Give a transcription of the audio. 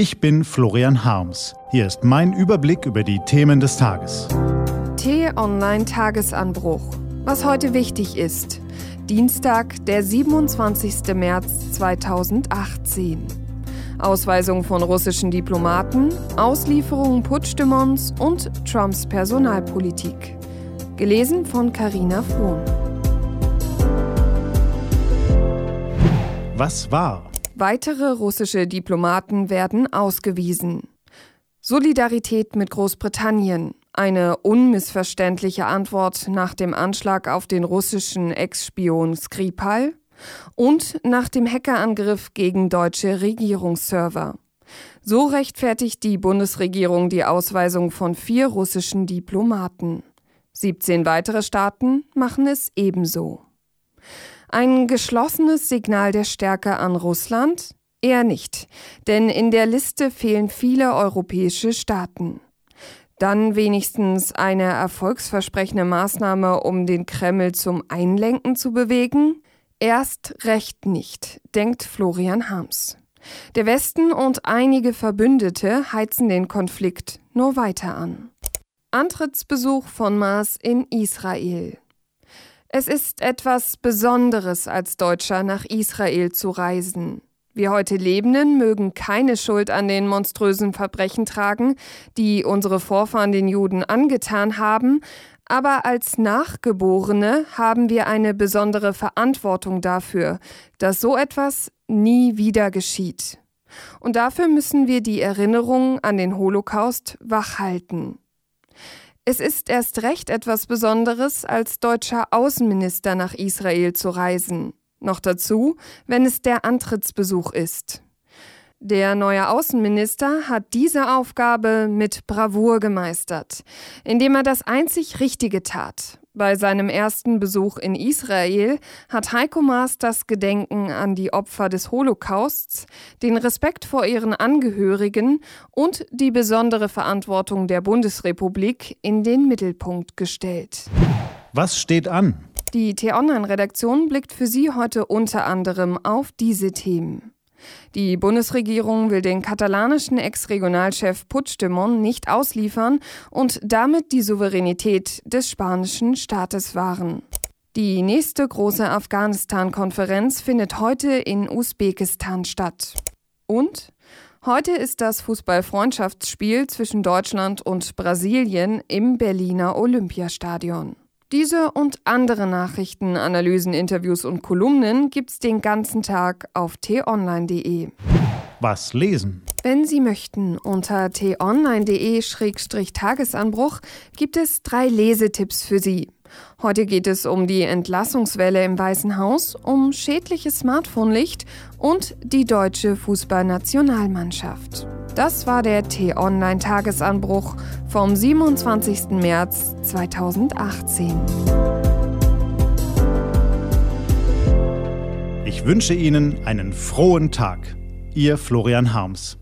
Ich bin Florian Harms. Hier ist mein Überblick über die Themen des Tages. T-Online Tagesanbruch. Was heute wichtig ist. Dienstag, der 27. März 2018. Ausweisung von russischen Diplomaten, Auslieferung Putschdemons und Trumps Personalpolitik. Gelesen von Carina Frohn. Was war? Weitere russische Diplomaten werden ausgewiesen. Solidarität mit Großbritannien. Eine unmissverständliche Antwort nach dem Anschlag auf den russischen Ex-Spion Skripal und nach dem Hackerangriff gegen deutsche Regierungsserver. So rechtfertigt die Bundesregierung die Ausweisung von vier russischen Diplomaten. 17 weitere Staaten machen es ebenso. Ein geschlossenes Signal der Stärke an Russland? Eher nicht, denn in der Liste fehlen viele europäische Staaten. Dann wenigstens eine erfolgsversprechende Maßnahme, um den Kreml zum Einlenken zu bewegen? Erst recht nicht, denkt Florian Harms. Der Westen und einige Verbündete heizen den Konflikt nur weiter an. Antrittsbesuch von Maas in Israel. Es ist etwas Besonderes, als Deutscher nach Israel zu reisen. Wir heute Lebenden mögen keine Schuld an den monströsen Verbrechen tragen, die unsere Vorfahren den Juden angetan haben, aber als Nachgeborene haben wir eine besondere Verantwortung dafür, dass so etwas nie wieder geschieht. Und dafür müssen wir die Erinnerung an den Holocaust wachhalten. Es ist erst recht etwas Besonderes, als deutscher Außenminister nach Israel zu reisen. Noch dazu, wenn es der Antrittsbesuch ist. Der neue Außenminister hat diese Aufgabe mit Bravour gemeistert, indem er das einzig Richtige tat. Bei seinem ersten Besuch in Israel hat Heiko Maas das Gedenken an die Opfer des Holocausts, den Respekt vor ihren Angehörigen und die besondere Verantwortung der Bundesrepublik in den Mittelpunkt gestellt. Was steht an? Die T-Online-Redaktion blickt für Sie heute unter anderem auf diese Themen. Die Bundesregierung will den katalanischen Ex-Regionalchef Puigdemont nicht ausliefern und damit die Souveränität des spanischen Staates wahren. Die nächste große Afghanistan-Konferenz findet heute in Usbekistan statt. Und heute ist das Fußball-Freundschaftsspiel zwischen Deutschland und Brasilien im Berliner Olympiastadion. Diese und andere Nachrichten, Analysen, Interviews und Kolumnen gibt's den ganzen Tag auf t-online.de. Was lesen? Wenn Sie möchten, unter t-online.de-tagesanbruch gibt es drei Lesetipps für Sie. Heute geht es um die Entlassungswelle im Weißen Haus, um schädliches Smartphone-Licht und die deutsche Fußballnationalmannschaft. Das war der T-Online-Tagesanbruch vom 27. März 2018. Ich wünsche Ihnen einen frohen Tag. Ihr Florian Harms.